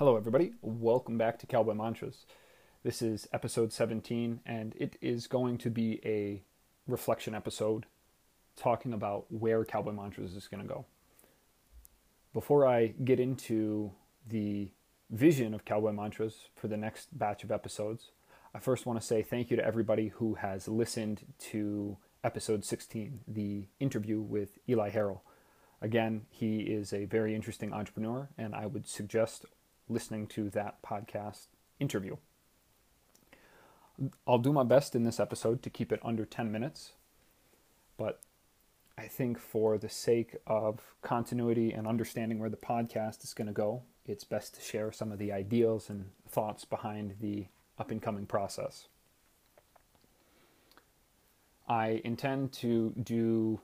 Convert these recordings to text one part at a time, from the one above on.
Hello, everybody. Welcome back to Cowboy Mantras. This is episode 17, and it is going to be a reflection episode talking about where Cowboy Mantras is going to go. Before I get into the vision of Cowboy Mantras for the next batch of episodes, I first want to say thank you to everybody who has listened to episode 16, the interview with Eli Harrell. Again, he is a very interesting entrepreneur, and I would suggest listening to that podcast interview. I'll do my best in this episode to keep it under 10 minutes, but I think for the sake of continuity and understanding where the podcast is going to go, it's best to share some of the ideals and thoughts behind the up and coming process. I intend to do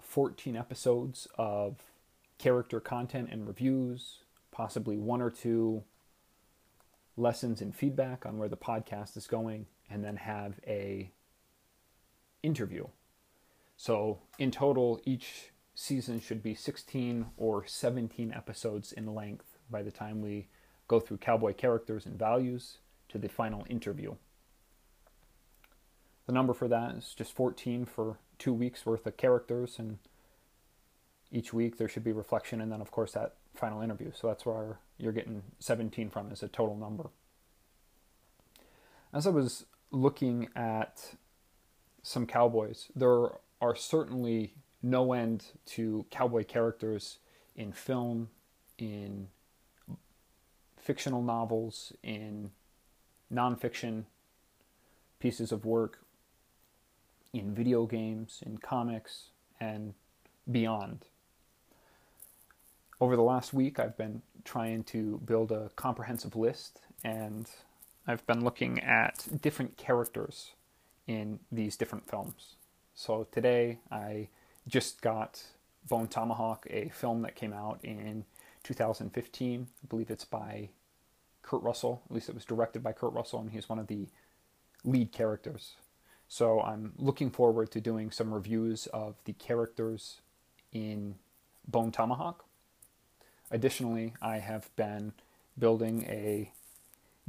14 episodes of character content and reviews, possibly one or two lessons and feedback on where the podcast is going, and then have a interview. So in total, each season should be 16 or 17 episodes in length by the time we go through cowboy characters and values to the final interview. The number for that is just 14 for two weeks worth of characters, and each week there should be reflection, and then, of course, that final interview. So that's where you're getting 17 from as a total number. As I was looking at some cowboys, there are certainly no end to cowboy characters in film, in fictional novels, in nonfiction pieces of work, in video games, in comics, and beyond. Over the last week, I've been trying to build a comprehensive list, and I've been looking at different characters in these different films. So today, I just got Bone Tomahawk, a film that came out in 2015. I believe it's by Kurt Russell. At least it was directed by Kurt Russell, and he's one of the lead characters. So I'm looking forward to doing some reviews of the characters in Bone Tomahawk. Additionally, I have been building a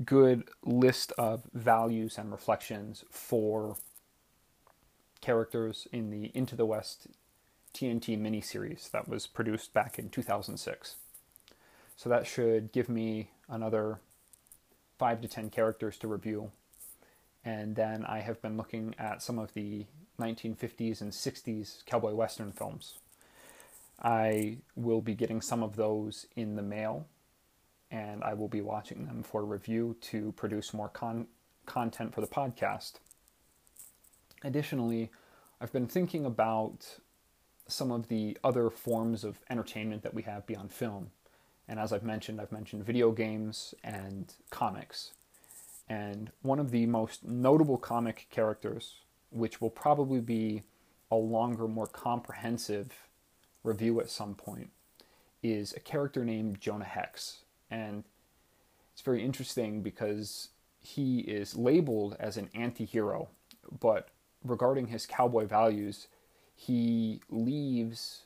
good list of values and reflections for characters in the Into the West TNT miniseries that was produced back in 2006. So that should give me another five to ten characters to review. And then I have been looking at some of the 1950s and 60s cowboy western films. I will be getting some of those in the mail and I will be watching them for review to produce more con- content for the podcast. Additionally, I've been thinking about some of the other forms of entertainment that we have beyond film. And as I've mentioned, I've mentioned video games and comics. And one of the most notable comic characters, which will probably be a longer, more comprehensive review at some point, is a character named Jonah Hex. And it's very interesting because he is labeled as an anti hero, but regarding his cowboy values, he leaves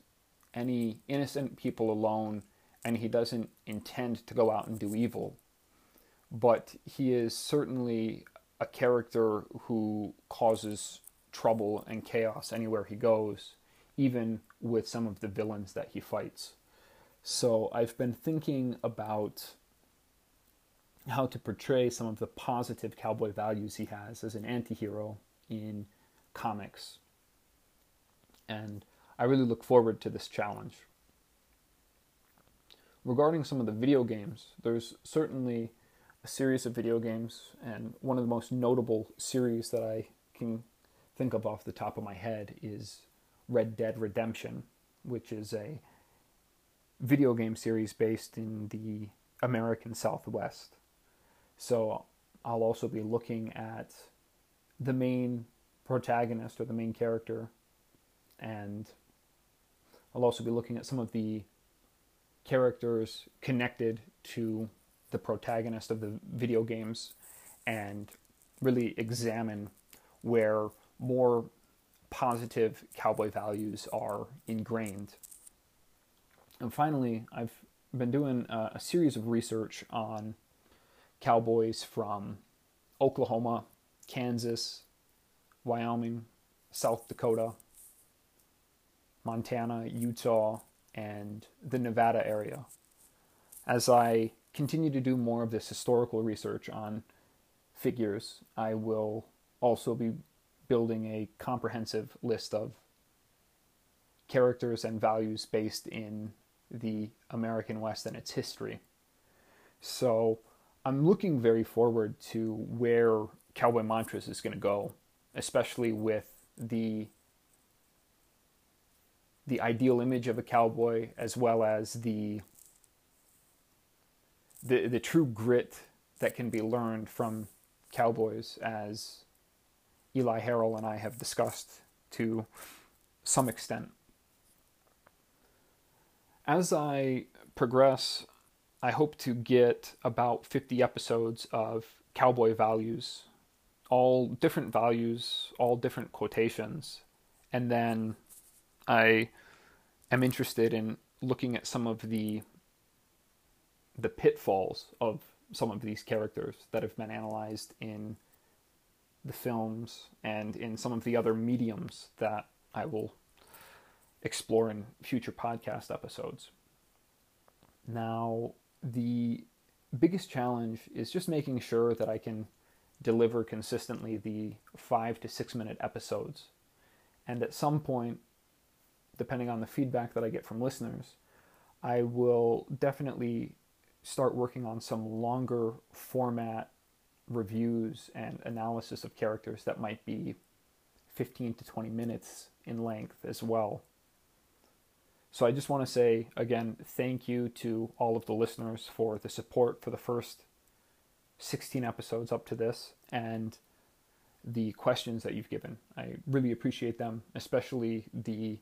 any innocent people alone and he doesn't intend to go out and do evil. But he is certainly a character who causes trouble and chaos anywhere he goes, even with some of the villains that he fights. So I've been thinking about how to portray some of the positive cowboy values he has as an anti hero in comics. And I really look forward to this challenge regarding some of the video games, there's certainly a series of video games, and one of the most notable series that I can think of off the top of my head is Red Dead Redemption, which is a video game series based in the American Southwest. So I'll also be looking at the main protagonist or the main character, and I'll also be looking at some of the characters connected to the protagonist of the video games and really examine where more positive cowboy values are ingrained. And finally, I've been doing a, a series of research on cowboys from Oklahoma, Kansas, Wyoming, South Dakota, Montana, Utah, and the Nevada area. As I continue to do more of this historical research on figures, I will also be building a comprehensive list of characters and values based in the American West and its history. So I'm looking very forward to where Cowboy Mantras is going to go, especially with the the ideal image of a cowboy as well as the the the true grit that can be learned from cowboys as Eli Harrell and I have discussed to some extent. As I progress, I hope to get about 50 episodes of cowboy values, all different values, all different quotations, and then I am interested in looking at some of the the pitfalls of some of these characters that have been analyzed in the films and in some of the other mediums that I will explore in future podcast episodes. Now, the biggest challenge is just making sure that I can deliver consistently the five to six minute episodes. And at some point, depending on the feedback that I get from listeners, I will definitely start working on some longer format reviews and analysis of characters that might be 15 to 20 minutes in length as well. So I just want to say again, thank you to all of the listeners for the support for the first 16 episodes up to this and the questions that you've given. I really appreciate them, especially the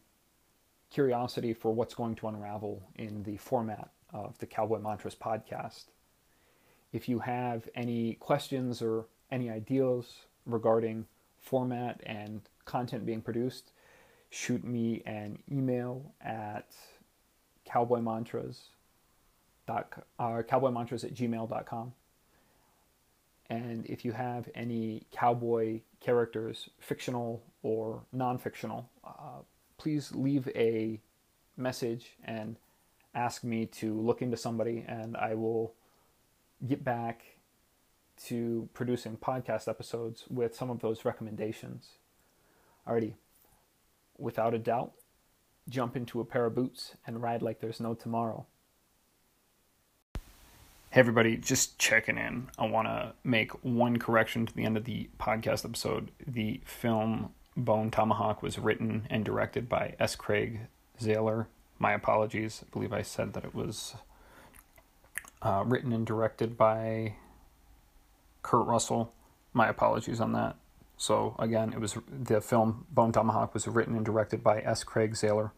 curiosity for what's going to unravel in the format of the Cowboy Mantras podcast. If you have any questions or any ideas regarding format and content being produced, shoot me an email at cowboymantras dot uh, cowboymantras at gmail.com and if you have any cowboy characters fictional or non-fictional uh, please leave a message and ask me to look into somebody, and I will get back to producing podcast episodes with some of those recommendations. Alrighty, without a doubt, jump into a pair of boots and ride like there's no tomorrow. Hey, everybody, just checking in. I want to make one correction to the end of the podcast episode. The film Bone Tomahawk was written and directed by S. Craig Zahler my apologies. I believe I said that it was uh, written and directed by Kurt Russell. My apologies on that. So again, it was the film Bone Tomahawk was written and directed by S. Craig Zahler.